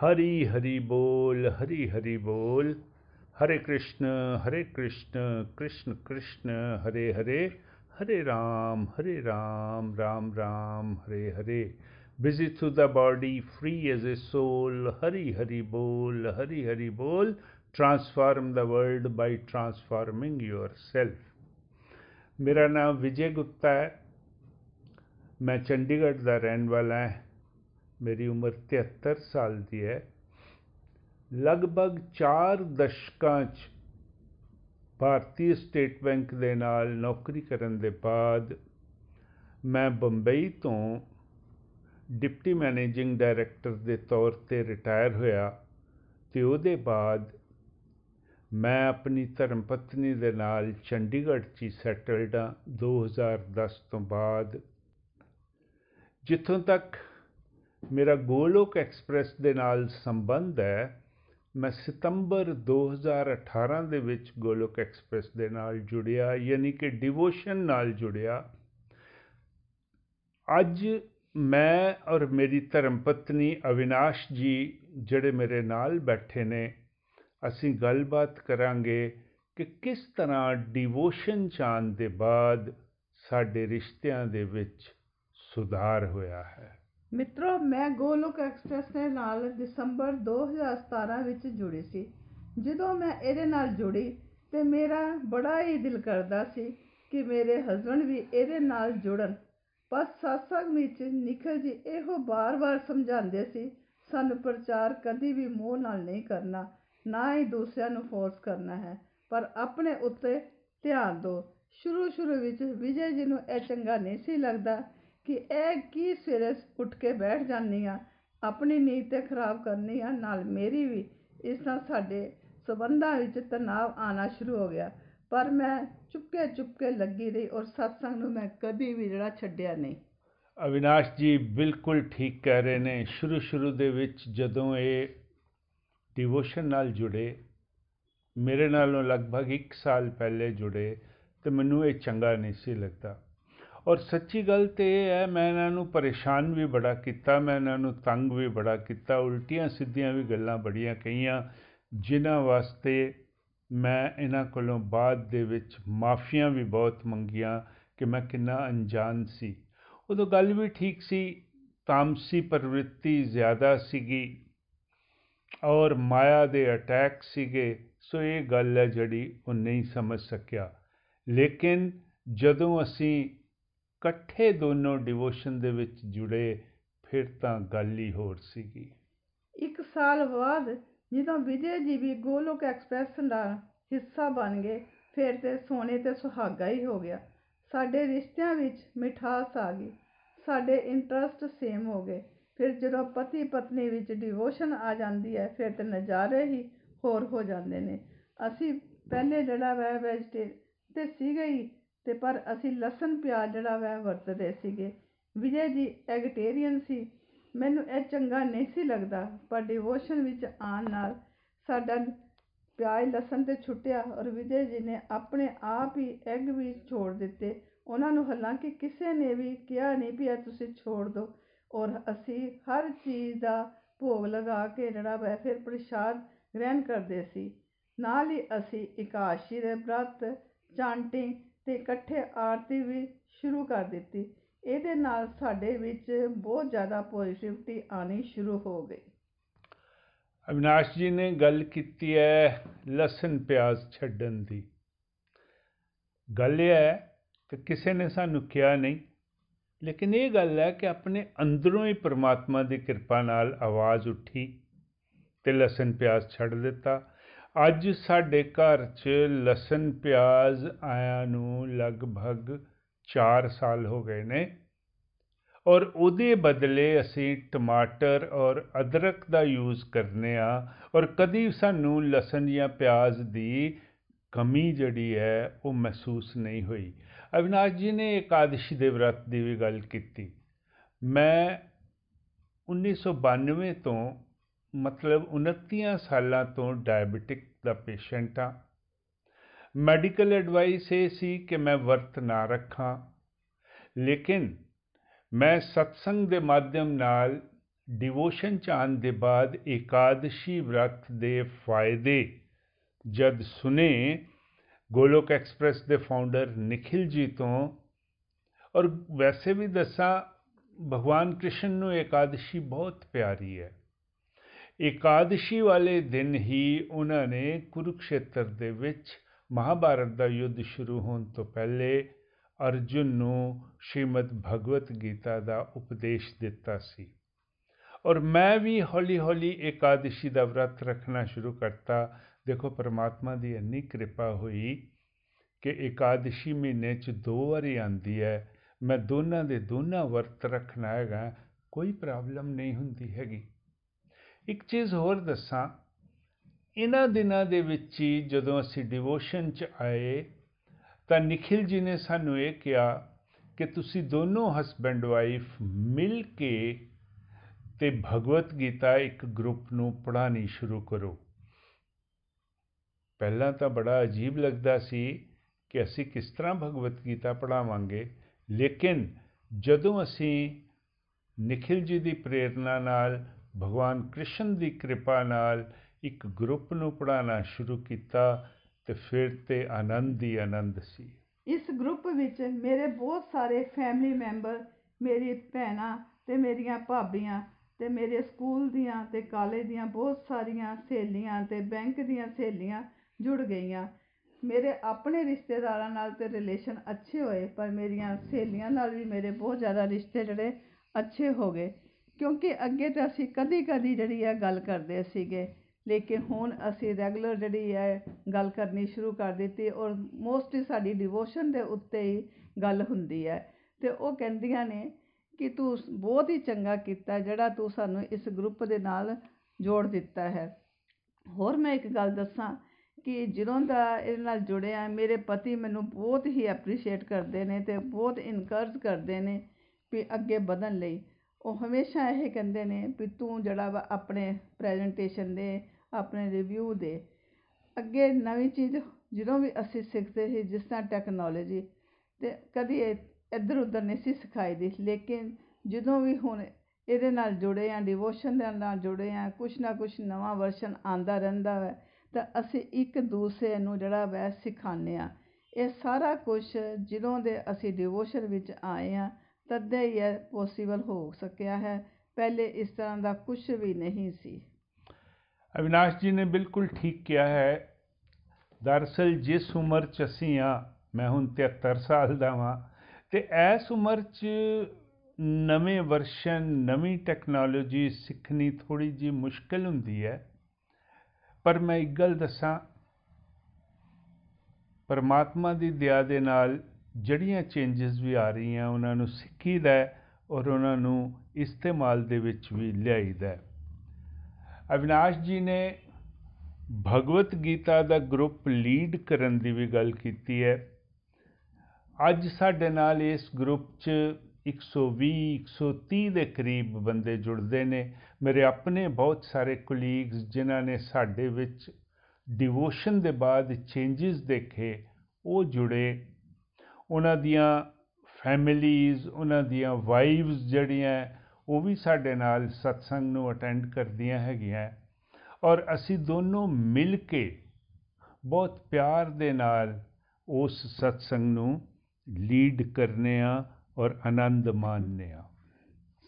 हरि हरि बोल, हरि हरि बोल। Hare Krishna Hare Krishna Krishna Krishna, Hare Hare. Hare Ram Hare Ram Ram Ram, Hare Hare. Busy through the body free as a soul Hari Hari बोल, हरि हरि बोल। Transform the world by transforming yourself मेरा नाम विजय गुप्ता है। मैं चंडीगढ़ का रहने वाला है। ਮੇਰੀ ਉਮਰ 73 ਸਾਲ ਦੀ ਹੈ। ਲਗਭਗ 4 ਦਸ਼ਕਾਂ 'ਚ ਭਾਰਤੀ ਸਟੇਟ ਬੈਂਕ ਦੇ ਨਾਲ ਨੌਕਰੀ ਕਰਨ ਦੇ ਬਾਅਦ ਮੈਂ ਬੰਬਈ ਤੋਂ ਡਿਪਟੀ ਮੈਨੇਜਿੰਗ ਡਾਇਰੈਕਟਰ ਦੇ ਤੌਰ ਤੇ ਰਿਟਾਇਰ ਹੋਇਆ ਤੇ ਉਹਦੇ ਬਾਅਦ ਮੈਂ ਆਪਣੀ ਧਰਮ ਪਤਨੀ ਦੇ ਨਾਲ ਚੰਡੀਗੜ੍ਹ 'ਚ ਸੈਟਲਡ ਹਾਂ 2010 ਤੋਂ ਬਾਅਦ। ਜਿੱਥੋਂ ਤੱਕ ਮੇਰਾ ਗੋਲੋਕ ਐਕਸਪ੍ਰੈਸ ਦੇ ਨਾਲ ਸੰਬੰਧ ਹੈ। ਮੈਂ ਸਤੰਬਰ 2018 ਦੇ ਵਿੱਚ ਗੋਲੋਕ ਐਕਸਪ੍ਰੈਸ ਦੇ ਨਾਲ ਜੁੜਿਆ, ਯਾਨੀ ਕਿ ਡਿਵੋਸ਼ਨ ਨਾਲ ਜੁੜਿਆ। ਅੱਜ ਮੈਂ ਔਰ ਮੇਰੀ ਧਰਮ ਪਤਨੀ ਅਵਿਨਾਸ਼ ਜੀ ਜਿਹੜੇ ਮੇਰੇ ਨਾਲ ਬੈਠੇ ਨੇ, ਅਸੀਂ ਗੱਲਬਾਤ ਕਰਾਂਗੇ ਕਿ ਕਿਸ ਤਰ੍ਹਾਂ ਡਿਵੋਸ਼ਨ ਚਾਨ ਦੇ ਬਾਅਦ ਸਾਡੇ ਰਿਸ਼ਤਿਆਂ ਦੇ ਵਿੱਚ ਸੁਧਾਰ ਹੋਇਆ ਹੈ। ਮਿੱਤਰੋ, ਮੈਂ ਗੋਲੋਕ ਐਕਸਪ੍ਰੈਸ ਦੇ ਨਾਲ ਦਸੰਬਰ 2017 ਵਿੱਚ ਜੁੜੀ ਸੀ। ਜਦੋਂ ਮੈਂ ਇਹਦੇ ਨਾਲ ਜੁੜੀ ਤੇ ਮੇਰਾ ਬੜਾ ਹੀ ਦਿਲ ਕਰਦਾ ਸੀ ਕਿ ਮੇਰੇ ਹਸਬੰਡ ਵੀ ਇਹਦੇ ਨਾਲ ਜੁੜਨ। ਪਰ satsang ਵਿੱਚ ਨਿਖਿਲ ਜੀ ਇਹੋ ਬਾਰ-ਬਾਰ ਸਮਝਾਉਂਦੇ ਸੀ, ਸਾਨੂੰ ਪ੍ਰਚਾਰ ਕਦੀ ਵੀ ਮੋਹ ਨਾਲ ਨਹੀਂ ਕਰਨਾ, ਨਾ ਹੀ ਦੂਸਰਿਆਂ ਨੂੰ ਫੋਰਸ ਕਰਨਾ ਹੈ, ਪਰ ਆਪਣੇ ਉੱਤੇ ਧਿਆਨ ਦਿਓ। ਸ਼ੁਰੂ ਸ਼ੁਰੂ ਵਿੱਚ ਵਿਜੇ ਜੀ ਨੂੰ ਇਹ ਚੰਗਾ ਨਹੀਂ ਸੀ ਲੱਗਦਾ ਕਿ ਇਹ ਕੀ ਸਵੇਰੇ ਉੱਠ ਕੇ ਬੈਠ ਜਾਂਦੀ ਆ, ਆਪਣੀ ਨੀਂਦ ਤੇ ਖਰਾਬ ਕਰਨੀ ਆ, ਨਾਲ ਮੇਰੀ ਵੀ ਇਸ ਨਾਲ ਸਾਡੇ ਸਬੰਧਾਂ ਵਿੱਚ ਤਣਾਅ ਆਣਾ ਸ਼ੁਰੂ ਹੋ ਗਿਆ। ਪਰ ਮੈਂ ਚੁੱਪਕੇ ਚੁੱਪਕੇ ਲੱਗੀ ਰਹੀ ਔਰ ਸਤਸੰਗ ਨੂੰ ਮੈਂ ਕਦੀ ਵੀ ਜਿਹੜਾ ਛੱਡਿਆ ਨਹੀਂ। ਅਵਿਨਾਸ਼ ਜੀ ਬਿਲਕੁਲ ਠੀਕ ਕਹਿ ਰਹੇ ਨੇ। ਸ਼ੁਰੂ ਸ਼ੁਰੂ ਦੇ ਵਿੱਚ ਜਦੋਂ ਇਹ ਡਿਵੋਸ਼ਨ ਨਾਲ ਜੁੜੇ, ਮੇਰੇ ਨਾਲੋਂ ਲਗਭਗ 1 ਸਾਲ ਪਹਿਲੇ ਜੁੜੇ, ਤੇ ਮੈਨੂੰ ਇਹ ਚੰਗਾ ਨਹੀਂ ਸੀ ਲੱਗਦਾ। ਔਰ ਸੱਚੀ ਗੱਲ ਤੇ ਇਹ ਹੈ, ਮੈਂ ਇਹਨਾਂ ਨੂੰ ਪਰੇਸ਼ਾਨ ਵੀ ਬੜਾ ਕੀਤਾ, ਮੈਂ ਇਹਨਾਂ ਨੂੰ ਤੰਗ ਵੀ ਬੜਾ ਕੀਤਾ, ਉਲਟੀਆਂ ਸਿੱਧੀਆਂ ਵੀ ਗੱਲਾਂ ਬੜੀਆਂ ਕਹੀਆਂ, ਜਿਨ੍ਹਾਂ ਵਾਸਤੇ ਮੈਂ ਇਹਨਾਂ ਕੋਲੋਂ ਬਾਅਦ ਦੇ ਵਿੱਚ ਮਾਫੀਆਂ ਵੀ ਬਹੁਤ ਮੰਗੀਆਂ ਕਿ ਮੈਂ ਕਿੰਨਾ ਅਣਜਾਣ ਸੀ। ਉਦੋਂ ਗੱਲ ਵੀ ਠੀਕ ਸੀ, ਤਾਮਸੀ ਪ੍ਰਵਿਰਤੀ ਜ਼ਿਆਦਾ ਸੀਗੀ ਔਰ ਮਾਇਆ ਦੇ ਅਟੈਕ ਸੀਗੇ, ਸੋ ਇਹ ਗੱਲ ਹੈ ਜਿਹੜੀ ਉਹ ਨਹੀਂ ਸਮਝ ਸਕਿਆ। ਲੇਕਿਨ ਜਦੋਂ ਅਸੀਂ ਇਕੱਠੇ ਦੋਨੋਂ ਡਿਵੋਸ਼ਨ ਦੇ ਵਿੱਚ ਜੁੜੇ, ਫਿਰ ਤਾਂ ਗੱਲ ਹੀ ਹੋਰ ਸੀਗੀ। ਇੱਕ ਸਾਲ ਬਾਅਦ ਜਦੋਂ ਵਿਜੇ ਜੀ ਵੀ ਗੋਲੋਕ ਐਕਸਪ੍ਰੈਸ ਦਾ ਹਿੱਸਾ ਬਣ ਗਏ, ਫਿਰ ਤੇ ਸੋਨੇ ਤੇ ਸੁਹਾਗਾ ਹੀ ਹੋ ਗਿਆ। ਸਾਡੇ ਰਿਸ਼ਤਿਆਂ ਵਿੱਚ ਮਿਠਾਸ ਆ ਗਈ। ਸਾਡੇ ਇੰਟਰਸਟ ਸੇਮ ਹੋ ਗਏ। ਫਿਰ ਜਦੋਂ ਪਤੀ ਪਤਨੀ ਵਿੱਚ ਡਿਵੋਸ਼ਨ ਆ ਜਾਂਦੀ ਹੈ, ਫਿਰ ਤੇ ਨਜ਼ਾਰੇ ਹੀ ਹੋਰ ਹੋ ਜਾਂਦੇ ਨੇ। ਅਸੀਂ ਪਹਿਲੇ ਜਿਹੜਾ ਵੈ ਵੈਜੀਟੇ ਤੇ ਸੀਗੇ ਹੀ ਤੇ ਪਰ ਅਸੀਂ ਲਸਣ ਪਿਆਜ਼ ਜਿਹੜਾ ਵੈ ਵਰਤਦੇ ਸੀਗੇ। ਵਿਜੇ ਜੀ ਐਗਟੇਰੀਅਨ ਸੀ। ਮੈਨੂੰ ਇਹ ਚੰਗਾ ਨਹੀਂ ਸੀ ਲੱਗਦਾ। ਪਰ ਡਿਵੋਸ਼ਨ ਵਿੱਚ ਆਉਣ ਨਾਲ ਸਾਡਾ ਪਿਆਜ਼ ਲਸਣ ਤੇ ਛੁੱਟਿਆ ਔਰ ਵਿਜੇ ਜੀ ਨੇ ਆਪਣੇ ਆਪ ਹੀ ਐਗ ਵੀ ਛੋੜ ਦਿੱਤੇ। ਉਹਨਾਂ ਨੂੰ ਹਾਲਾਂਕਿ ਕਿਸੇ ਨੇ ਵੀ ਕਿਹਾ ਨਹੀਂ ਵੀ ਇਹ ਤੁਸੀਂ ਛੋੜ ਦਿਓ ਔਰ ਅਸੀਂ ਹਰ ਚੀਜ਼ ਦਾ ਭੋਗ ਲਗਾ ਕੇ ਜਿਹੜਾ ਵੈ ਫਿਰ ਪ੍ਰਸ਼ਾਦ ਗ੍ਰਹਿਣ ਕਰਦੇ ਸੀ। ਨਾਲ ਹੀ ਅਸੀਂ ਇਕਾਸ਼ੀ ਦੇ ਬ੍ਰਤ, ਚਾਂਟਿੰਗ ਤੇ ਇਕੱਠੇ ਆਰਤੀ ਵੀ ਸ਼ੁਰੂ ਕਰ ਦਿੱਤੀ। ਇਹਦੇ ਨਾਲ ਸਾਡੇ ਵਿੱਚ ਬਹੁਤ ਜ਼ਿਆਦਾ ਪੋਜ਼ਿਟਿਵਿਟੀ ਆਣੀ ਸ਼ੁਰੂ ਹੋ ਗਈ। ਅਵਿਨਾਸ਼ ਜੀ ਨੇ ਗੱਲ ਕੀਤੀ ਹੈ ਲਸਣ ਪਿਆਜ਼ ਛੱਡਣ ਦੀ। ਗੱਲ ਇਹ ਹੈ ਕਿ ਕਿਸੇ ਨੇ ਸਾਨੂੰ ਕਿਹਾ ਨਹੀਂ, ਲੇਕਿਨ ਇਹ ਗੱਲ ਹੈ ਕਿ ਆਪਣੇ ਅੰਦਰੋਂ ਹੀ ਪ੍ਰਮਾਤਮਾ ਦੀ ਕਿਰਪਾ ਨਾਲ ਆਵਾਜ਼ ਉੱਠੀ ਤੇ ਲਸਣ ਪਿਆਜ਼ ਛੱਡ ਦਿੱਤਾ। ਅੱਜ ਸਾਡੇ ਘਰ 'ਚ ਲਸਣ ਪਿਆਜ਼ ਆਇਆਂ ਨੂੰ ਲਗਭਗ 4 ਸਾਲ ਹੋ ਗਏ ਨੇ। ਔਰ ਉਹਦੇ ਬਦਲੇ ਅਸੀਂ ਟਮਾਟਰ ਔਰ ਅਦਰਕ ਦਾ ਯੂਜ਼ ਕਰਨੇ ਆ। ਔਰ ਕਦੀ ਸਾਨੂੰ ਲਸਣ ਜਾਂ ਪਿਆਜ਼ ਦੀ ਕਮੀ ਜਿਹੜੀ ਹੈ, ਉਹ ਮਹਿਸੂਸ ਨਹੀਂ ਹੋਈ। ਅਵਿਨਾਸ਼ ਜੀ ਨੇ ਇਕਾदशी ਦੇ ਵਰਤ ਦੀ ਵੀ ਗੱਲ ਕੀਤੀ। ਮੈਂ 1992 ਤੋਂ ਮਤਲਬ 29 ਸਾਲਾਂ ਤੋਂ ਡਾਇਬੀਟਿਕ ਦਾ ਪੇਸ਼ੈਂਟ ਆ ਮੈਡੀਕਲ ਐਡਵਾਈਸ ਇਹ ਸੀ ਕਿ ਮੈਂ ਵਰਤ ਨਾ ਰੱਖਾਂ। ਲੇਕਿਨ ਮੈਂ ਸਤਸੰਗ ਦੇ ਮਾਧਿਅਮ ਨਾਲ ਡਿਵੋਸ਼ਨ ਚ ਆਉਣ ਦੇ ਬਾਅਦ ਏਕਾदशी ਵਰਤ ਦੇ ਫਾਇਦੇ ਜਦ ਸੁਨੇ, ਗੋਲੋਕ ਐਕਸਪ੍ਰੈਸ ਦੇ ਫਾਊਂਡਰ ਨikhil ਜੀ ਤੋਂ, ਔਰ ਵੈਸੇ ਵੀ ਦੱਸਾਂ, ਭਗਵਾਨ ਕ੍ਰਿਸ਼ਨ ਨੂੰ ਏਕਾदशी ਬਹੁਤ ਪਿਆਰੀ ਹੈ। ਇਕਾदशी ਵਾਲੇ ਦਿਨ ਹੀ ਉਹਨਾਂ ਨੇ ਕੁਰੂਕਸ਼ੇਤਰ ਦੇ ਵਿੱਚ ਮਹਾਭਾਰਤ ਦਾ ਯੁੱਧ ਸ਼ੁਰੂ ਹੋਣ ਤੋਂ ਪਹਿਲੇ ਅਰਜੁਨ ਨੂੰ ਸ਼੍ਰੀਮਦ ਭਗਵਤ ਗੀਤਾ ਦਾ ਉਪਦੇਸ਼ ਦਿੱਤਾ ਸੀ। ਔਰ ਮੈਂ ਵੀ ਹੌਲੀ-ਹੌਲੀ ਇਕਾदशी ਦਾ ਵਰਤ ਰੱਖਣਾ ਸ਼ੁਰੂ ਕਰਤਾ। ਦੇਖੋ, ਪਰਮਾਤਮਾ ਦੀ ਇੰਨੀ ਕਿਰਪਾ ਹੋਈ ਕਿ ਇਕਾदशी ਮਹੀਨੇ 'ਚ ਦੋ ਵਾਰੀ ਆਂਦੀ ਹੈ। ਮੈਂ ਦੋਨਾਂ ਦੇ ਦੋਨਾਂ ਵਰਤ ਰੱਖਣਾ ਹੈਗਾ, ਕੋਈ ਪ੍ਰੋਬਲਮ ਨਹੀਂ ਹੁੰਦੀ ਹੈਗੀ। ਇੱਕ ਚੀਜ਼ ਹੋਰ ਦੱਸਾਂ, ਇਹਨਾਂ ਦਿਨਾਂ ਦੇ ਵਿੱਚ ਹੀ ਜਦੋਂ ਅਸੀਂ ਡਿਵੋਸ਼ਨ 'ਚ ਆਏ, ਤਾਂ ਨikhil ਜੀ ਨੇ ਸਾਨੂੰ ਇਹ ਕਿਹਾ ਕਿ ਤੁਸੀਂ ਦੋਨੋਂ ਹਸਬੈਂਡ ਵਾਈਫ ਮਿਲ ਕੇ ਤੇ ਭਗਵਤ ਗੀਤਾ ਇੱਕ ਗਰੁੱਪ ਨੂੰ ਪੜ੍ਹਾਣੀ ਸ਼ੁਰੂ ਕਰੋ। ਪਹਿਲਾਂ ਤਾਂ ਬੜਾ ਅਜੀਬ ਲੱਗਦਾ ਸੀ ਕਿ ਅਸੀਂ ਕਿਸ ਤਰ੍ਹਾਂ ਭਗਵਤ ਗੀਤਾ ਪੜਾਵਾਂਗੇ ਲੇਕਿਨ ਜਦੋਂ ਅਸੀਂ ਨikhil ਜੀ ਦੀ ਪ੍ਰੇਰਣਾ ਨਾਲ ਭਗਵਾਨ ਕ੍ਰਿਸ਼ਨ ਦੀ ਕਿਰਪਾ ਨਾਲ ਇੱਕ ਗਰੁੱਪ ਨੂੰ ਪੜਾਉਣਾ ਸ਼ੁਰੂ ਕੀਤਾ ਤੇ ਫਿਰ ਤੇ ਆਨੰਦ ਹੀ ਆਨੰਦ ਸੀ। ਇਸ ਗਰੁੱਪ ਵਿੱਚ ਮੇਰੇ ਬਹੁਤ ਸਾਰੇ ਫੈਮਿਲੀ ਮੈਂਬਰ ਮੇਰੀ ਭੈਣਾਂ ਤੇ ਮੇਰੀਆਂ ਭਾਬੀਆਂ ਤੇ ਮੇਰੇ ਸਕੂਲ ਦੀਆਂ ਤੇ ਕਾਲਜ ਦੀਆਂ ਬਹੁਤ ਸਾਰੀਆਂ ਸਹੇਲੀਆਂ ਤੇ ਬੈਂਕ ਦੀਆਂ ਸਹੇਲੀਆਂ ਜੁੜ ਗਈਆਂ। ਮੇਰੇ ਆਪਣੇ ਰਿਸ਼ਤੇਦਾਰਾਂ ਨਾਲ ਤੇ ਰਿਲੇਸ਼ਨ ਅੱਛੇ ਹੋਏ, ਪਰ ਮੇਰੀਆਂ ਸਹੇਲੀਆਂ ਨਾਲ ਵੀ ਮੇਰੇ ਬਹੁਤ ਜ਼ਿਆਦਾ ਰਿਸ਼ਤੇ ਜਿਹੜੇ ਅੱਛੇ ਹੋ ਗਏ। ਕਿਉਂਕਿ ਅੱਗੇ ਤਾਂ ਅਸੀਂ ਕਦੀ ਕਦੀ ਜਿਹੜੀ ਹੈ ਗੱਲ ਕਰਦੇ ਸੀਗੇ, ਲੇਕਿਨ ਹੁਣ ਅਸੀਂ ਰੈਗੂਲਰ ਜਿਹੜੀ ਹੈ ਗੱਲ ਕਰਨੀ ਸ਼ੁਰੂ ਕਰ ਦਿੱਤੀ ਔਰ ਮੋਸਟਲੀ ਸਾਡੀ ਡਿਵੋਸ਼ਨ ਦੇ ਉੱਤੇ ਹੀ ਗੱਲ ਹੁੰਦੀ ਹੈ। ਤੇ ਉਹ ਕਹਿੰਦੀਆਂ ਨੇ ਕਿ ਤੂੰ ਬਹੁਤ ਹੀ ਚੰਗਾ ਕੀਤਾ ਜਿਹੜਾ ਤੂੰ ਸਾਨੂੰ ਇਸ ਗਰੁੱਪ ਦੇ ਨਾਲ ਜੋੜ ਦਿੱਤਾ ਹੈ। ਹੋਰ ਮੈਂ ਇੱਕ ਗੱਲ ਦੱਸਾਂ ਕਿ ਜਦੋਂ ਦਾ ਇਹਦੇ ਨਾਲ ਜੁੜਿਆ, ਮੇਰੇ ਪਤੀ ਮੈਨੂੰ ਬਹੁਤ ਹੀ ਐਪਰੀਸ਼ੀਏਟ ਕਰਦੇ ਨੇ ਤੇ ਬਹੁਤ ਇਨਕਰਜ ਕਰਦੇ ਨੇ ਵੀ ਅੱਗੇ ਵਧਣ ਲਈ। ਉਹ ਹਮੇਸ਼ਾ ਇਹ ਕਹਿੰਦੇ ਨੇ ਵੀ ਤੂੰ ਜਿਹੜਾ ਵਾ ਆਪਣੇ ਪ੍ਰੈਜੈਂਟੇਸ਼ਨ ਦੇ, ਆਪਣੇ ਰਿਵਿਊ ਦੇ, ਅੱਗੇ ਨਵੀਂ ਚੀਜ਼ ਜਦੋਂ ਵੀ ਅਸੀਂ ਸਿੱਖਦੇ ਸੀ, ਜਿਸ ਤਰ੍ਹਾਂ ਟੈਕਨੋਲੋਜੀ ਤੇ ਕਦੀ ਇੱਧਰ ਉੱਧਰ ਨਹੀਂ ਸੀ ਸਿਖਾਈ ਦੀ ਲੇਕਿਨ ਜਦੋਂ ਵੀ ਹੁਣ ਇਹਦੇ ਨਾਲ ਜੁੜੇ ਆ ਡਿਵੋਸ਼ਨ ਦੇ ਨਾਲ ਜੁੜੇ ਆ, ਕੁਛ ਨਾ ਕੁਛ ਨਵਾਂ ਵਰਸ਼ਨ ਆਂਦਾ ਰਹਿੰਦਾ ਹੈ ਤਾਂ ਅਸੀਂ ਇੱਕ ਦੂਸਰੇ ਨੂੰ ਜਿਹੜਾ ਵੈ ਸਿਖਾਉਂਦੇ ਆ। ਇਹ ਸਾਰਾ ਕੁਝ ਜਦੋਂ ਦੇ ਅਸੀਂ ਡਿਵੋਸ਼ਨ ਵਿੱਚ ਆਏ ਆ ਤਦ ਹੀ ਇਹ ਪੋਸੀਬਲ ਹੋ ਸਕਿਆ ਹੈ। ਪਹਿਲੇ ਇਸ ਤਰ੍ਹਾਂ ਦਾ ਕੁਝ ਵੀ ਨਹੀਂ ਸੀ। ਅਵਿਨਾਸ਼ ਜੀ ਨੇ ਬਿਲਕੁਲ ਠੀਕ ਕਿਹਾ ਹੈ। ਦਰਅਸਲ ਜਿਸ ਉਮਰ 'ਚ ਅਸੀਂ ਆ ਮੈਂ ਹੁਣ 73 ਸਾਲ ਦਾ ਵਾਂ, ਤੇ ਇਸ ਉਮਰ 'ਚ ਨਵੇਂ ਵਰਸ਼ਨ ਨਵੀਂ ਟੈਕਨੋਲੋਜੀ ਸਿੱਖਣੀ ਥੋੜੀ ਜੀ ਮੁਸ਼ਕਲ ਹੁੰਦੀ ਹੈ। ਪਰ ਮੈਂ ਇੱਕ ਗੱਲ ਦੱਸਾਂ, ਪਰਮਾਤਮਾ ਦੀ ਦਇਆ ਦੇ ਨਾਲ ਜਿਹੜੀਆਂ ਚੇਂਜਸ ਵੀ ਆ ਰਹੀਆਂ, ਉਹਨਾਂ ਨੂੰ ਸਿੱਖੀਦਾ ਔਰ ਉਹਨਾਂ ਨੂੰ ਇਸਤੇਮਾਲ ਦੇ ਵਿੱਚ ਵੀ ਲਿਆਈਦਾ ਅਵਿਨਾਸ਼ ਜੀ ਨੇ ਭਗਵਤ ਗੀਤਾ ਦਾ ਗਰੁੱਪ ਲੀਡ ਕਰਨ ਦੀ ਵੀ ਗੱਲ ਕੀਤੀ ਹੈ। ਅੱਜ ਸਾਡੇ ਨਾਲ ਇਸ ਗਰੁੱਪ 'ਚ 120 130 ਦੇ ਕਰੀਬ ਬੰਦੇ ਜੁੜਦੇ ਨੇ। ਮੇਰੇ ਆਪਣੇ ਬਹੁਤ ਸਾਰੇ ਕੋਲੀਗਸ ਜਿਨ੍ਹਾਂ ਨੇ ਸਾਡੇ ਵਿੱਚ ਡਿਵੋਸ਼ਨ ਦੇ ਬਾਅਦ ਚੇਂਜਸ ਦੇਖੇ, ਉਹ ਜੁੜੇ ਉਹਨਾਂ ਦੀਆਂ ਫੈਮਿਲੀਜ਼, ਉਹਨਾਂ ਦੀਆਂ ਵਾਈਵਸ ਜਿਹੜੀਆਂ, ਉਹ ਵੀ ਸਾਡੇ ਨਾਲ ਸਤਸੰਗ ਨੂੰ ਅਟੈਂਡ ਕਰਦੀਆਂ ਹੈਗੀਆਂ। ਔਰ ਅਸੀਂ ਦੋਨੋਂ ਮਿਲ ਕੇ ਬਹੁਤ ਪਿਆਰ ਦੇ ਨਾਲ ਉਸ ਸਤਸੰਗ ਨੂੰ ਲੀਡ ਕਰਨੇ ਆ ਔਰ ਆਨੰਦ ਮਾਣਨੇ ਆ।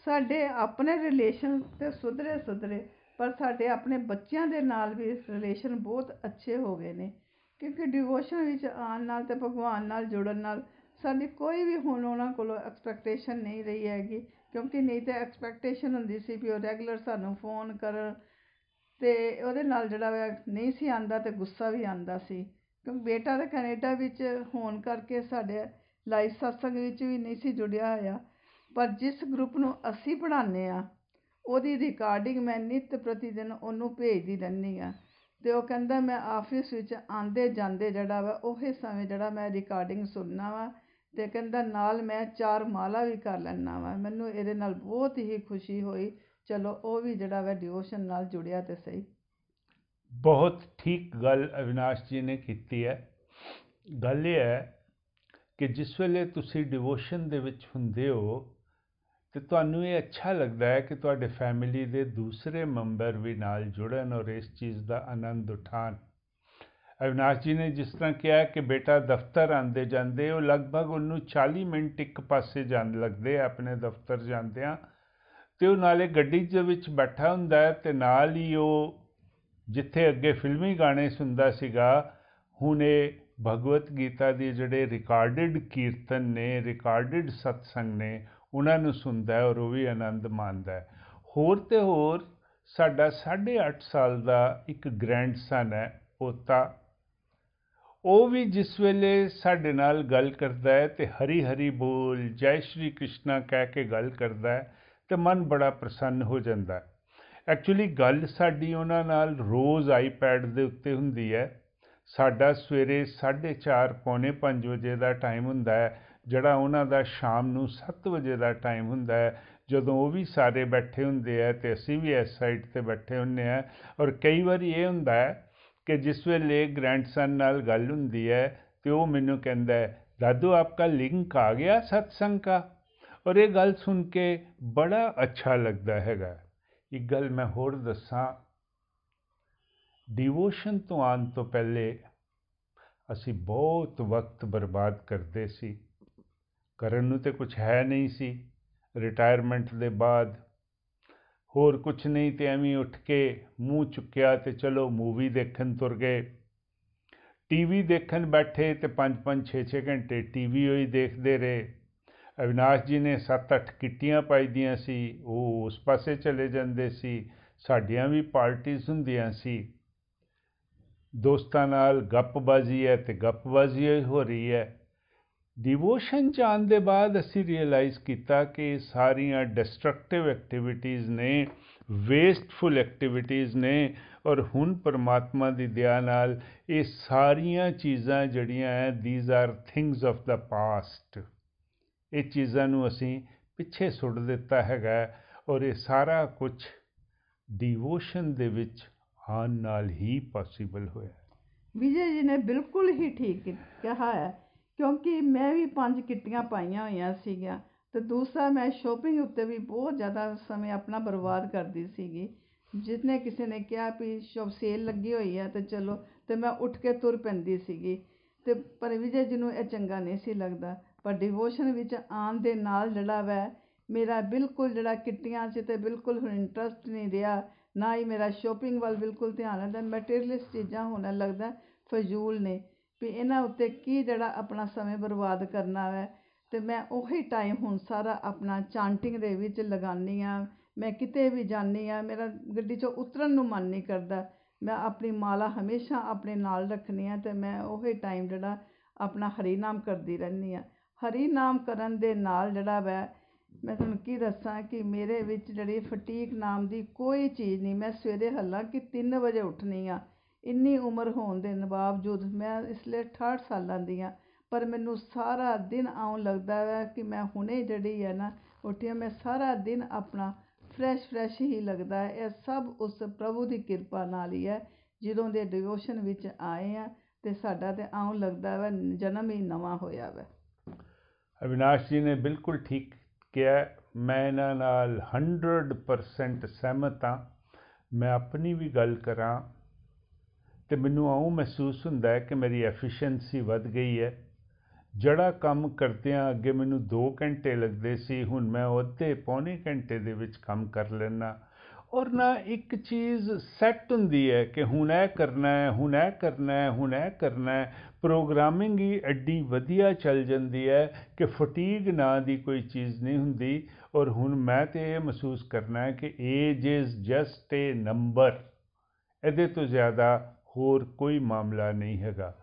ਸਾਡੇ ਆਪਣੇ ਰਿਲੇਸ਼ਨ ਤੇ ਸੁਧਰੇ ਸੁਧਰੇ ਪਰ ਸਾਡੇ ਆਪਣੇ ਬੱਚਿਆਂ ਦੇ ਨਾਲ ਵੀ ਰਿਲੇਸ਼ਨ ਬਹੁਤ ਅੱਛੇ ਹੋ ਗਏ ਨੇ। ਕਿਉਂਕਿ ਡਿਵੋਸ਼ਨ ਵਿੱਚ ਆਉਣ ਨਾਲ ਤੇ ਭਗਵਾਨ ਨਾਲ ਜੁੜਨ ਨਾਲ ਸਾਡੀ ਕੋਈ ਵੀ ਹੁਣ ਉਹਨਾਂ ਕੋਲੋਂ ਐਕਸਪੈਕਟੇਸ਼ਨ ਨਹੀਂ ਰਹੀ ਹੈਗੀ, ਕਿਉਂਕਿ ਨਹੀਂ ਤਾਂ ਐਕਸਪੈਕਟੇਸ਼ਨ ਹੁੰਦੀ ਸੀ ਵੀ ਉਹ ਰੈਗੂਲਰ ਸਾਨੂੰ ਫੋਨ ਕਰਨ ਤੇ ਉਹਦੇ ਨਾਲ ਜਿਹੜਾ ਵਾ ਨਹੀਂ ਸੀ ਆਂਦਾ ਤੇ ਗੁੱਸਾ ਵੀ ਆਂਦਾ ਸੀ। ਕਿਉਂਕਿ ਬੇਟਾ ਤਾਂ ਕੈਨੇਡਾ ਵਿੱਚ ਹੋਣ ਕਰਕੇ ਸਾਡੇ ਲਾਈਵ ਸਤਸੰਗ ਵਿੱਚ ਵੀ ਨਹੀਂ ਸੀ ਜੁੜਿਆ ਹੋਇਆ, ਪਰ ਜਿਸ ਗਰੁੱਪ ਨੂੰ ਅਸੀਂ ਪੜ੍ਹਾਉਂਦੇ ਆ ਉਹਦੀ ਰਿਕਾਰਡਿੰਗ ਮੈਂ ਨਿਤ ਪ੍ਰਤੀ ਦਿਨ ਉਹਨੂੰ ਭੇਜਦੀ ਰਹਿੰਦੀ ਆ ਤੇ ਉਹ ਕਹਿੰਦਾ, ਮੈਂ ਆਫਿਸ ਵਿੱਚ ਆਂਦੇ ਜਾਂਦੇ ਜਿਹੜਾ ਵਾ, ਉਹੇ ਸਮੇਂ ਜਿਹੜਾ ਮੈਂ ਰਿਕਾਰਡਿੰਗ ਸੁਣਨਾ ਵਾ ਤੇ ਕਹਿੰਦਾ, ਨਾਲ ਮੈਂ ਚਾਰ ਮਾਲਾ ਵੀ ਕਰ ਲੈਣਾ ਵਾ। ਮੈਨੂੰ ਇਹਦੇ ਨਾਲ ਬਹੁਤ ਹੀ ਖੁਸ਼ੀ ਹੋਈ। ਚਲੋ, ਉਹ ਵੀ ਜਿਹੜਾ ਵਾ ਡਿਵੋਸ਼ਨ ਨਾਲ ਜੁੜਿਆ ਤੇ ਸਹੀ। ਬਹੁਤ ਠੀਕ ਗੱਲ ਅਵਿਨਾਸ਼ ਜੀ ਨੇ ਕੀਤੀ ਹੈ। ਗੱਲ ਇਹ ਹੈ ਕਿ ਜਿਸ ਵੇਲੇ ਤੁਸੀਂ ਡਿਵੋਸ਼ਨ ਦੇ ਵਿੱਚ ਹੁੰਦੇ ਹੋ ਤੇ ਤੁਹਾਨੂੰ ਇਹ ਅੱਛਾ ਲੱਗਦਾ ਹੈ ਕਿ ਤੁਹਾਡੇ ਫੈਮਿਲੀ ਦੇ ਦੂਸਰੇ ਮੈਂਬਰ ਵੀ ਨਾਲ ਜੁੜਨ ਔਰ ਇਸ ਚੀਜ਼ ਦਾ ਆਨੰਦ ਉਠਾਣ ਅਵਿਨਾਸ਼ ਜੀ ਨੇ ਜਿਸ ਤਰ੍ਹਾਂ ਕਿਹਾ ਕਿ ਬੇਟਾ ਦਫ਼ਤਰ ਆਂਦੇ ਜਾਂਦੇ ਉਹ ਲਗਭਗ ਉਹਨੂੰ 40 ਮਿੰਟ ਇੱਕ ਪਾਸੇ ਜਾਣ ਲੱਗਦੇ ਆ, ਆਪਣੇ ਦਫ਼ਤਰ ਜਾਂਦਿਆਂ। ਤੇ ਉਹ ਨਾਲੇ ਗੱਡੀ ਦੇ ਵਿੱਚ ਬੈਠਾ ਹੁੰਦਾ ਹੈ ਤੇ ਨਾਲ ਹੀ ਉਹ ਜਿੱਥੇ ਅੱਗੇ ਫਿਲਮੀ ਗਾਣੇ ਸੁਣਦਾ ਸੀਗਾ, ਹੁਣ ਇਹ ਭਗਵਤ ਗੀਤਾ ਦੇ ਜਿਹੜੇ ਰਿਕਾਰਡਡ ਕੀਰਤਨ ਨੇ ਰਿਕਾਰਡਡ ਸਤਸੰਗ ਨੇ ਉਹਨਾਂ ਨੂੰ ਸੁਣਦਾ ਹੈ ਔਰ ਉਹ ਵੀ ਆਨੰਦ ਮਾਣਦਾ ਹੈ। ਹੋਰ ਤੇ ਹੋਰ ਸਾਡਾ 8.5 ਸਾਲ ਦਾ ਇੱਕ ਗ੍ਰੈਂਡਸਨ ਹੈ, ਪੋਤਾ। ਉਹ ਵੀ ਜਿਸ ਵੇਲੇ ਸਾਡੇ ਨਾਲ ਗੱਲ ਕਰਦਾ ਹੈ ਤੇ ਹਰੀ ਹਰੀ ਬੋਲ, ਜੈ ਸ਼੍ਰੀ ਕ੍ਰਿਸ਼ਨਾ ਕਹਿ ਕੇ ਗੱਲ ਕਰਦਾ ਹੈ ਤੇ ਮਨ ਬੜਾ ਪ੍ਰਸੰਨ ਹੋ ਜਾਂਦਾ ਹੈ। ਐਕਚੁਅਲੀ ਗੱਲ ਸਾਡੀ ਉਹਨਾਂ ਨਾਲ ਰੋਜ਼ ਆਈਪੈਡ ਦੇ ਉੱਤੇ ਹੁੰਦੀ ਹੈ। ਸਾਡਾ ਸਵੇਰੇ 4:30 ਪੌਣੇ 5 ਵਜੇ ਦਾ ਟਾਈਮ ਹੁੰਦਾ ਹੈ। ਜਿਹੜਾ ਉਹਨਾਂ ਦਾ ਸ਼ਾਮ ਨੂੰ 7 ਵਜੇ ਦਾ ਟਾਈਮ ਹੁੰਦਾ ਹੈ, ਜਦੋਂ ਉਹ ਵੀ ਸਾਰੇ ਬੈਠੇ ਹੁੰਦੇ ਆ ਤੇ ਅਸੀਂ ਵੀ ਇਸ ਸਾਈਡ ਤੇ ਬੈਠੇ ਹੁੰਨੇ ਆ, ਔਰ ਕਈ ਵਾਰੀ ਇਹ ਹੁੰਦਾ ਹੈ ਕਿ ਜਿਸ ਵੇਲੇ ਗ੍ਰੈਂਡਸਨ ਨਾਲ ਗੱਲ ਹੁੰਦੀ ਹੈ ਤੇ ਉਹ ਮੈਨੂੰ ਕਹਿੰਦਾ ਹੈ, ਦਾਦੂ, ਆਪਕਾ ਲਿੰਕ ਆ ਗਿਆ ਸਤਸੰਗ ਦਾ ਔਰ ਇਹ ਗੱਲ ਸੁਣ ਕੇ ਬੜਾ ਅੱਛਾ ਲੱਗਦਾ ਹੈਗਾ। ਇੱਕ ਗੱਲ ਮੈਂ ਹੋਰ ਦੱਸਾਂ। ਡਿਵੋਸ਼ਨ ਤੋਂ ਆਉਣ ਤੋਂ ਪਹਿਲੇ ਅਸੀਂ ਬਹੁਤ ਵਕਤ ਬਰਬਾਦ ਕਰਦੇ ਸੀ। ਕਰਨ ਨੂੰ ਤੇ ਕੁਝ ਹੈ ਨਹੀਂ ਸੀ। ਰਿਟਾਇਰਮੈਂਟ ਦੇ ਬਾਅਦ ਹੋਰ ਕੁਝ ਨਹੀਂ ਤੇ ਐਵੇਂ ਉੱਠ ਕੇ ਮੂੰਹ ਚੁੱਕਿਆ ਤੇ ਚਲੋ ਮੂਵੀ ਦੇਖਣ ਤੁਰ ਗਏ। ਟੀਵੀ ਦੇਖਣ ਬੈਠੇ ਤੇ 5-5 6-6 ਘੰਟੇ ਟੀਵੀ ਹੋਈ ਦੇਖਦੇ ਰਹੇ। ਅਵਿਨਾਸ਼ ਜੀ ਨੇ 7-8 ਕਿੱਟੀਆਂ ਪਾਈਦੀਆਂ ਸੀ, ਉਹ ਉਸ ਪਾਸੇ ਚਲੇ ਜਾਂਦੇ ਸੀ, ਸਾਡੀਆਂ ਵੀ ਪਾਰਟੀਆਂ ਹੁੰਦੀਆਂ ਸੀ। ਦੋਸਤਾਂ ਨਾਲ ਗੱਪਬਾਜ਼ੀ ਹੈ ਤੇ ਗੱਪਬਾਜ਼ੀ ਹੋ ਰਹੀ ਹੈ। ਡਿਵੋਸ਼ਨ ਜਾਣ ਦੇ ਬਾਅਦ ਅਸੀਂ ਰਿਅਲਾਈਜ਼ ਕੀਤਾ ਕਿ ਸਾਰੀਆਂ ਡਿਸਟਰਕਟਿਵ ਐਕਟੀਵਿਟੀਆਂ ਨੇ ਵੇਸਟਫੁਲ ਐਕਟੀਵਿਟੀਆਂ ਨੇ ਔਰ ਹੁਣ ਪਰਮਾਤਮਾ ਦੀ ਦਇਆ ਨਾਲ ਇਹ ਸਾਰੀਆਂ ਚੀਜ਼ਾਂ ਜਿਹੜੀਆਂ ਹੈ these are things of the past ਇਹ ਚੀਜ਼ਾਂ ਨੂੰ ਅਸੀਂ ਪਿੱਛੇ ਸੁੱਟ ਦਿੱਤਾ ਹੈਗਾ ਔਰ ਇਹ ਸਾਰਾ ਕੁਝ ਡਿਵੋਸ਼ਨ ਦੇ ਵਿੱਚ ਆਉਣ ਨਾਲ ਹੀ ਪੋਸੀਬਲ ਹੋਇਆ। ਵਿਜੇ ਜੀ ਨੇ ਬਿਲਕੁਲ ਹੀ ਠੀਕ ਕਿਹਾ ਹੈ। ਕਿਉਂਕਿ ਮੈਂ ਵੀ ਪੰਜ ਕਿੱਟੀਆਂ ਪਾਈਆਂ ਹੋਈਆਂ ਸੀਗੀਆਂ ਤੇ ਦੂਸਰਾ ਮੈਂ ਸ਼ੋਪਿੰਗ ਉੱਤੇ ਵੀ ਬਹੁਤ ਜ਼ਿਆਦਾ ਸਮੇਂ ਆਪਣਾ ਬਰਬਾਦ ਕਰਦੀ ਸੀਗੀ। ਜਿਸਨੇ ਕਿਸੇ ਨੇ ਕਿਹਾ ਵੀ ਸ਼ੋਪ ਸੇਲ ਲੱਗੀ ਹੋਈ ਹੈ ਤੇ ਚਲੋ ਤੇ ਮੈਂ ਉੱਠ ਕੇ ਤੁਰ ਪੈਂਦੀ ਸੀਗੀ। ਤੇ ਪਰ ਵਿਜੇ ਜੀ ਨੂੰ ਇਹ ਚੰਗਾ ਨਹੀਂ ਸੀ ਲੱਗਦਾ। ਪਰ ਡਿਵੋਸ਼ਨ ਵਿੱਚ ਆਉਣ ਦੇ ਨਾਲ ਜਿਹੜਾ ਵੈ, ਮੇਰਾ ਬਿਲਕੁਲ ਜਿਹੜਾ ਕਿੱਟੀਆਂ 'ਚ ਤੇ ਬਿਲਕੁਲ ਹੁਣ ਇੰਟਰਸਟ ਨਹੀਂ ਰਿਹਾ, ਨਾ ਹੀ ਮੇਰਾ ਸ਼ੋਪਿੰਗ ਵੱਲ ਬਿਲਕੁਲ ਧਿਆਨ ਰਹਿੰਦਾ। ਮਟੀਰੀਅਲਿਸਟ ਚੀਜ਼ਾਂ ਹੋਣ ਲੱਗਦਾ, ਫਜ਼ੂਲ ਨੇ। ਵੀ ਇਹਨਾਂ ਉੱਤੇ ਕੀ ਜਿਹੜਾ ਆਪਣਾ ਸਮੇਂ ਬਰਬਾਦ ਕਰਨਾ ਹੈ ਤੇ ਮੈਂ ਉਹੀ ਟਾਈਮ ਹੁਣ ਸਾਰਾ ਆਪਣਾ ਚਾਂਟਿੰਗ ਦੇ ਵਿੱਚ ਲਗਾਉਂਦੀ ਆ ਮੈਂ ਕਿਤੇ ਵੀ ਜਾਂਦੀ ਆ ਮੇਰਾ ਗੱਡੀ 'ਚੋਂ ਉਤਰਨ ਨੂੰ ਮਨ ਨਹੀਂ ਕਰਦਾ। ਮੈਂ ਆਪਣੀ ਮਾਲਾ ਹਮੇਸ਼ਾ ਆਪਣੇ ਨਾਲ ਰੱਖਣੀ ਆ ਤੇ ਮੈਂ ਉਹੀ ਟਾਈਮ ਜਿਹੜਾ ਆਪਣਾ ਹਰੀ ਨਾਮ ਕਰਦੀ ਰਹਿੰਦੀ ਆ ਹਰੀ ਨਾਮ ਕਰਨ ਦੇ ਨਾਲ ਜਿਹੜਾ ਵੈ, ਮੈਂ ਤੁਹਾਨੂੰ ਕੀ ਦੱਸਾਂ ਕਿ ਮੇਰੇ ਵਿੱਚ ਜਿਹੜੀ ਫਟੀਕ ਨਾਮ ਦੀ ਕੋਈ ਚੀਜ਼ ਨਹੀਂ। ਮੈਂ ਸਵੇਰੇ ਹਾਲਾਂਕਿ 3 ਵਜੇ ਉੱਠਣੀ ਆ ਇੰਨੀ ਉਮਰ ਹੋਣ ਦੇ ਬਾਵਜੂਦ ਮੈਂ ਇਸ ਲਈ 68 ਸਾਲਾਂ ਦੀ ਆ, ਪਰ ਮੈਨੂੰ ਸਾਰਾ ਦਿਨ ਆਉਂ ਲੱਗਦਾ ਹੈ ਕਿ ਮੈਂ ਹੁਣੇ ਜਿਹੜੀ ਹੈ ਨਾ ਉੱਠਿਆ ਮੈਂ ਸਾਰਾ ਦਿਨ ਆਪਣਾ ਫਰੈਸ਼ ਫਰੈਸ਼ ਹੀ ਲੱਗਦਾ ਹੈ ਇਹ ਸਭ ਉਸ ਪ੍ਰਭੂ ਦੀ ਕਿਰਪਾ ਨਾਲ ਹੀ ਹੈ ਜਦੋਂ ਦੇ ਡਿਵੋਸ਼ਨ ਵਿੱਚ ਆਏ ਆ ਤੇ ਸਾਡਾ ਤੇ ਆਉਂ ਲੱਗਦਾ ਹੈ ਜਨਮ ਹੀ ਨਵਾਂ ਹੋਇਆ ਹੈ ਅਵਿਨਾਸ਼ ਜੀ ਨੇ ਬਿਲਕੁਲ ਠੀਕ ਕਿਹਾ। ਮੈਂ ਇਹਨਾਂ ਨਾਲ 100% ਸਹਿਮਤ ਹਾਂ ਮੈਂ ਆਪਣੀ ਵੀ ਗੱਲ ਕਰਾਂ। ਤੇ ਮੈਨੂੰ ਆਉਂ ਮਹਿਸੂਸ ਹੁੰਦਾ ਹੈ ਕਿ ਮੇਰੀ ਐਫੀਸ਼ੀਐਂਸੀ ਵੱਧ ਗਈ ਹੈ। ਜਿਹੜਾ ਕੰਮ ਕਰਦਿਆਂ ਅੱਗੇ ਮੈਨੂੰ 2 ਘੰਟੇ ਲੱਗਦੇ ਸੀ, ਹੁਣ ਮੈਂ ਅੱਧੇ ਪੌਣੇ ਘੰਟੇ ਦੇ ਵਿੱਚ ਕੰਮ ਕਰ ਲੈਣਾ ਔਰ ਨਾ ਇੱਕ ਚੀਜ਼ ਸੈੱਟ ਹੁੰਦੀ ਹੈ ਕਿ ਹੁਣ ਇਹ ਕਰਨਾ ਹੈ, ਹੁਣ ਇਹ ਕਰਨਾ ਹੈ, ਹੁਣ ਇਹ ਕਰਨਾ ਹੈ। ਪ੍ਰੋਗਰਾਮਿੰਗ ਹੀ ਐਡੀ ਵਧੀਆ ਚੱਲ ਜਾਂਦੀ ਹੈ ਕਿ ਫਟੀਗ ਨਾਂ ਦੀ ਕੋਈ ਚੀਜ਼ ਨਹੀਂ ਹੁੰਦੀ। ਔਰ ਹੁਣ ਮੈਂ ਤੇ ਇਹ ਮਹਿਸੂਸ ਕਰਨਾ ਹੈ ਕਿ age is just a number ਇਹਦੇ ਤੋਂ ਜ਼ਿਆਦਾ ਹੋਰ ਕੋਈ ਮਾਮਲਾ ਨਹੀਂ ਹੈਗਾ।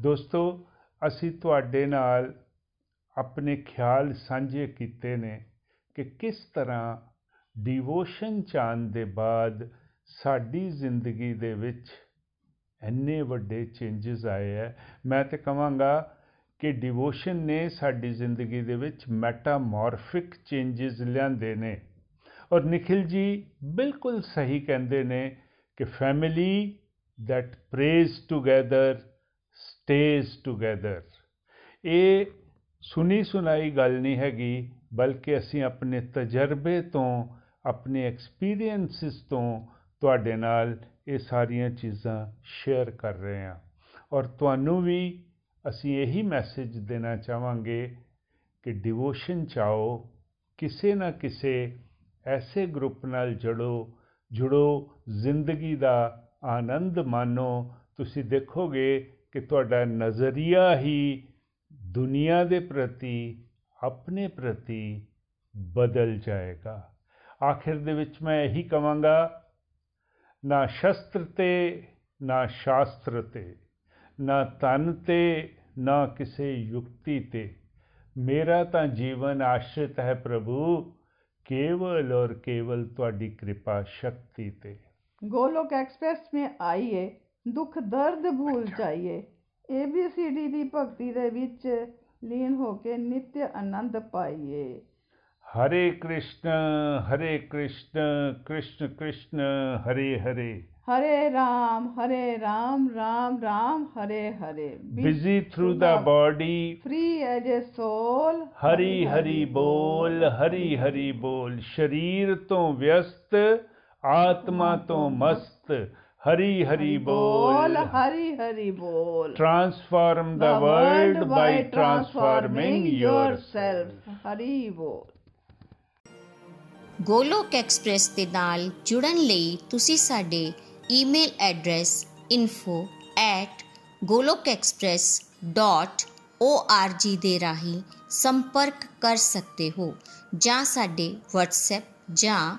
ਦੋਸਤੋ, ਅਸੀਂ ਤੁਹਾਡੇ ਨਾਲ ਆਪਣੇ ਖਿਆਲ ਸਾਂਝੇ ਕੀਤੇ ਨੇ ਕਿ ਕਿਸ ਤਰ੍ਹਾਂ ਡਿਵੋਸ਼ਨ ਚਾਨ ਦੇ ਬਾਅਦ ਸਾਡੀ ਜ਼ਿੰਦਗੀ ਦੇ ਵਿੱਚ ਇੰਨੇ ਵੱਡੇ ਚੇਂਜਸ ਆਏ ਹੈ। ਮੈਂ ਤੇ ਕਹਾਂਗਾ ਕਿ ਡਿਵੋਸ਼ਨ ਨੇ ਸਾਡੀ ਜ਼ਿੰਦਗੀ ਦੇ ਵਿੱਚ ਮੈਟਾਮੋਰਫਿਕ ਚੇਂਜਸ ਲਿਆਂਦੇ ਨੇ। ਔਰ ਨikhil ਜੀ ਬਿਲਕੁਲ ਸਹੀ ਕਹਿੰਦੇ ਨੇ ਕਿ family that prays together, stays together. ਇਹ ਸੁਣੀ ਸੁਣਾਈ ਗੱਲ ਨਹੀਂ ਹੈਗੀ, ਬਲਕਿ ਅਸੀਂ ਆਪਣੇ ਤਜਰਬੇ ਤੋਂ, ਆਪਣੇ ਐਕਸਪੀਰੀਐਂਸਸ ਤੋਂ ਤੁਹਾਡੇ ਨਾਲ ਇਹ ਸਾਰੀਆਂ ਚੀਜ਼ਾਂ ਸ਼ੇਅਰ ਕਰ ਰਹੇ ਹਾਂ। ਔਰ ਤੁਹਾਨੂੰ ਵੀ ਅਸੀਂ ਇਹੀ ਮੈਸੇਜ ਦੇਣਾ ਚਾਹਾਂਗੇ ਕਿ ਡਿਵੋਸ਼ਨ ਚਾਓ ਕਿਸੇ ਨਾ ਕਿਸੇ ਐਸੇ ਗਰੁੱਪ ਨਾਲ ਜੁੜੋ ਜੁੜੋ ਜ਼ਿੰਦਗੀ ਦਾ ਆਨੰਦ ਮਾਨੋ, ਤੁਸੀਂ ਦੇਖੋਗੇ ਕਿ ਤੁਹਾਡਾ ਨਜ਼ਰੀਆ ਹੀ ਦੁਨੀਆ ਦੇ ਪ੍ਰਤੀ, ਆਪਣੇ ਪ੍ਰਤੀ ਬਦਲ ਜਾਏਗਾ। ਆਖਿਰ ਦੇ ਵਿੱਚ ਮੈਂ ਇਹੀ ਕਵਾਂਗਾ, ਨਾ ਸ਼ਸਤਰ ਤੇ, ਨਾ ਸ਼ਾਸਤਰ ਤੇ, ਨਾ ਤਨ ਤੇ, ਨਾ ਕਿਸੇ ਯੁਕਤੀ ਤੇ। ਮੇਰਾ ਤਾਂ ਜੀਵਨ ਆਸ਼ਰਿਤ ਹੈ ਪ੍ਰਭੂ, ਕੇਵਲ ਔਰ ਕੇਵਲ ਤੁਹਾਡੀ ਕਿਰਪਾ ਸ਼ਕਤੀ ਤੇ। गोलोक एक्सप्रेस में आइए ਦੁੱਖ ਦਰਦ ਭੁੱਲ ਜਾਈਏ। ਏ ਬੀ ਸੀ ਡੀ ਦੀ ਭਗਤੀ ਦੇ ਵਿੱਚ ਲੀਨ ਹੋ ਕੇ ਨਿੱਤ ਆਨੰਦ ਪਾਈਏ। ਹਰੇ ਕ੍ਰਿਸ਼ਨ ਹਰੇ ਕ੍ਰਿਸ਼ਨ ਕ੍ਰਿਸ਼ਨ ਕ੍ਰਿਸ਼ਨ ਹਰੇ ਹਰੇ। ਹਰੇ ਰਾਮ ਹਰੇ Ram Ram Ram Hare Hare. Busy through the body free as a soul Hari Hari ਬੋਲ। ਹਰੀ ਹਰੀ ਬੋਲ। ਸਰੀਰ ਤੋਂ ਵਿਅਸਤ ਆਤਮਾ ਤੋਂ ਮਸਤ ਹਰੀ ਹਰੀ ਬੋਲ ਹਰੀ ਹਰੀ ਬੋਲ। Transform the world by transforming yourself. Hari ਬੋਲ ਗੋਲੋਕ ਐਕਸਪ੍ਰੈਸ ਦੇ ਨਾਲ ਜੁੜਨ ਲਈ ਤੁਸੀਂ ਸਾਡੇ ਈਮੇਲ ਐਡਰੈਸ info@golokexpress.org ਦੇ ਰਾਹੀਂ ਸੰਪਰਕ ਕਰ ਸਕਦੇ ਹੋ ਜਾਂ ਸਾਡੇ WhatsApp ਜਾਂ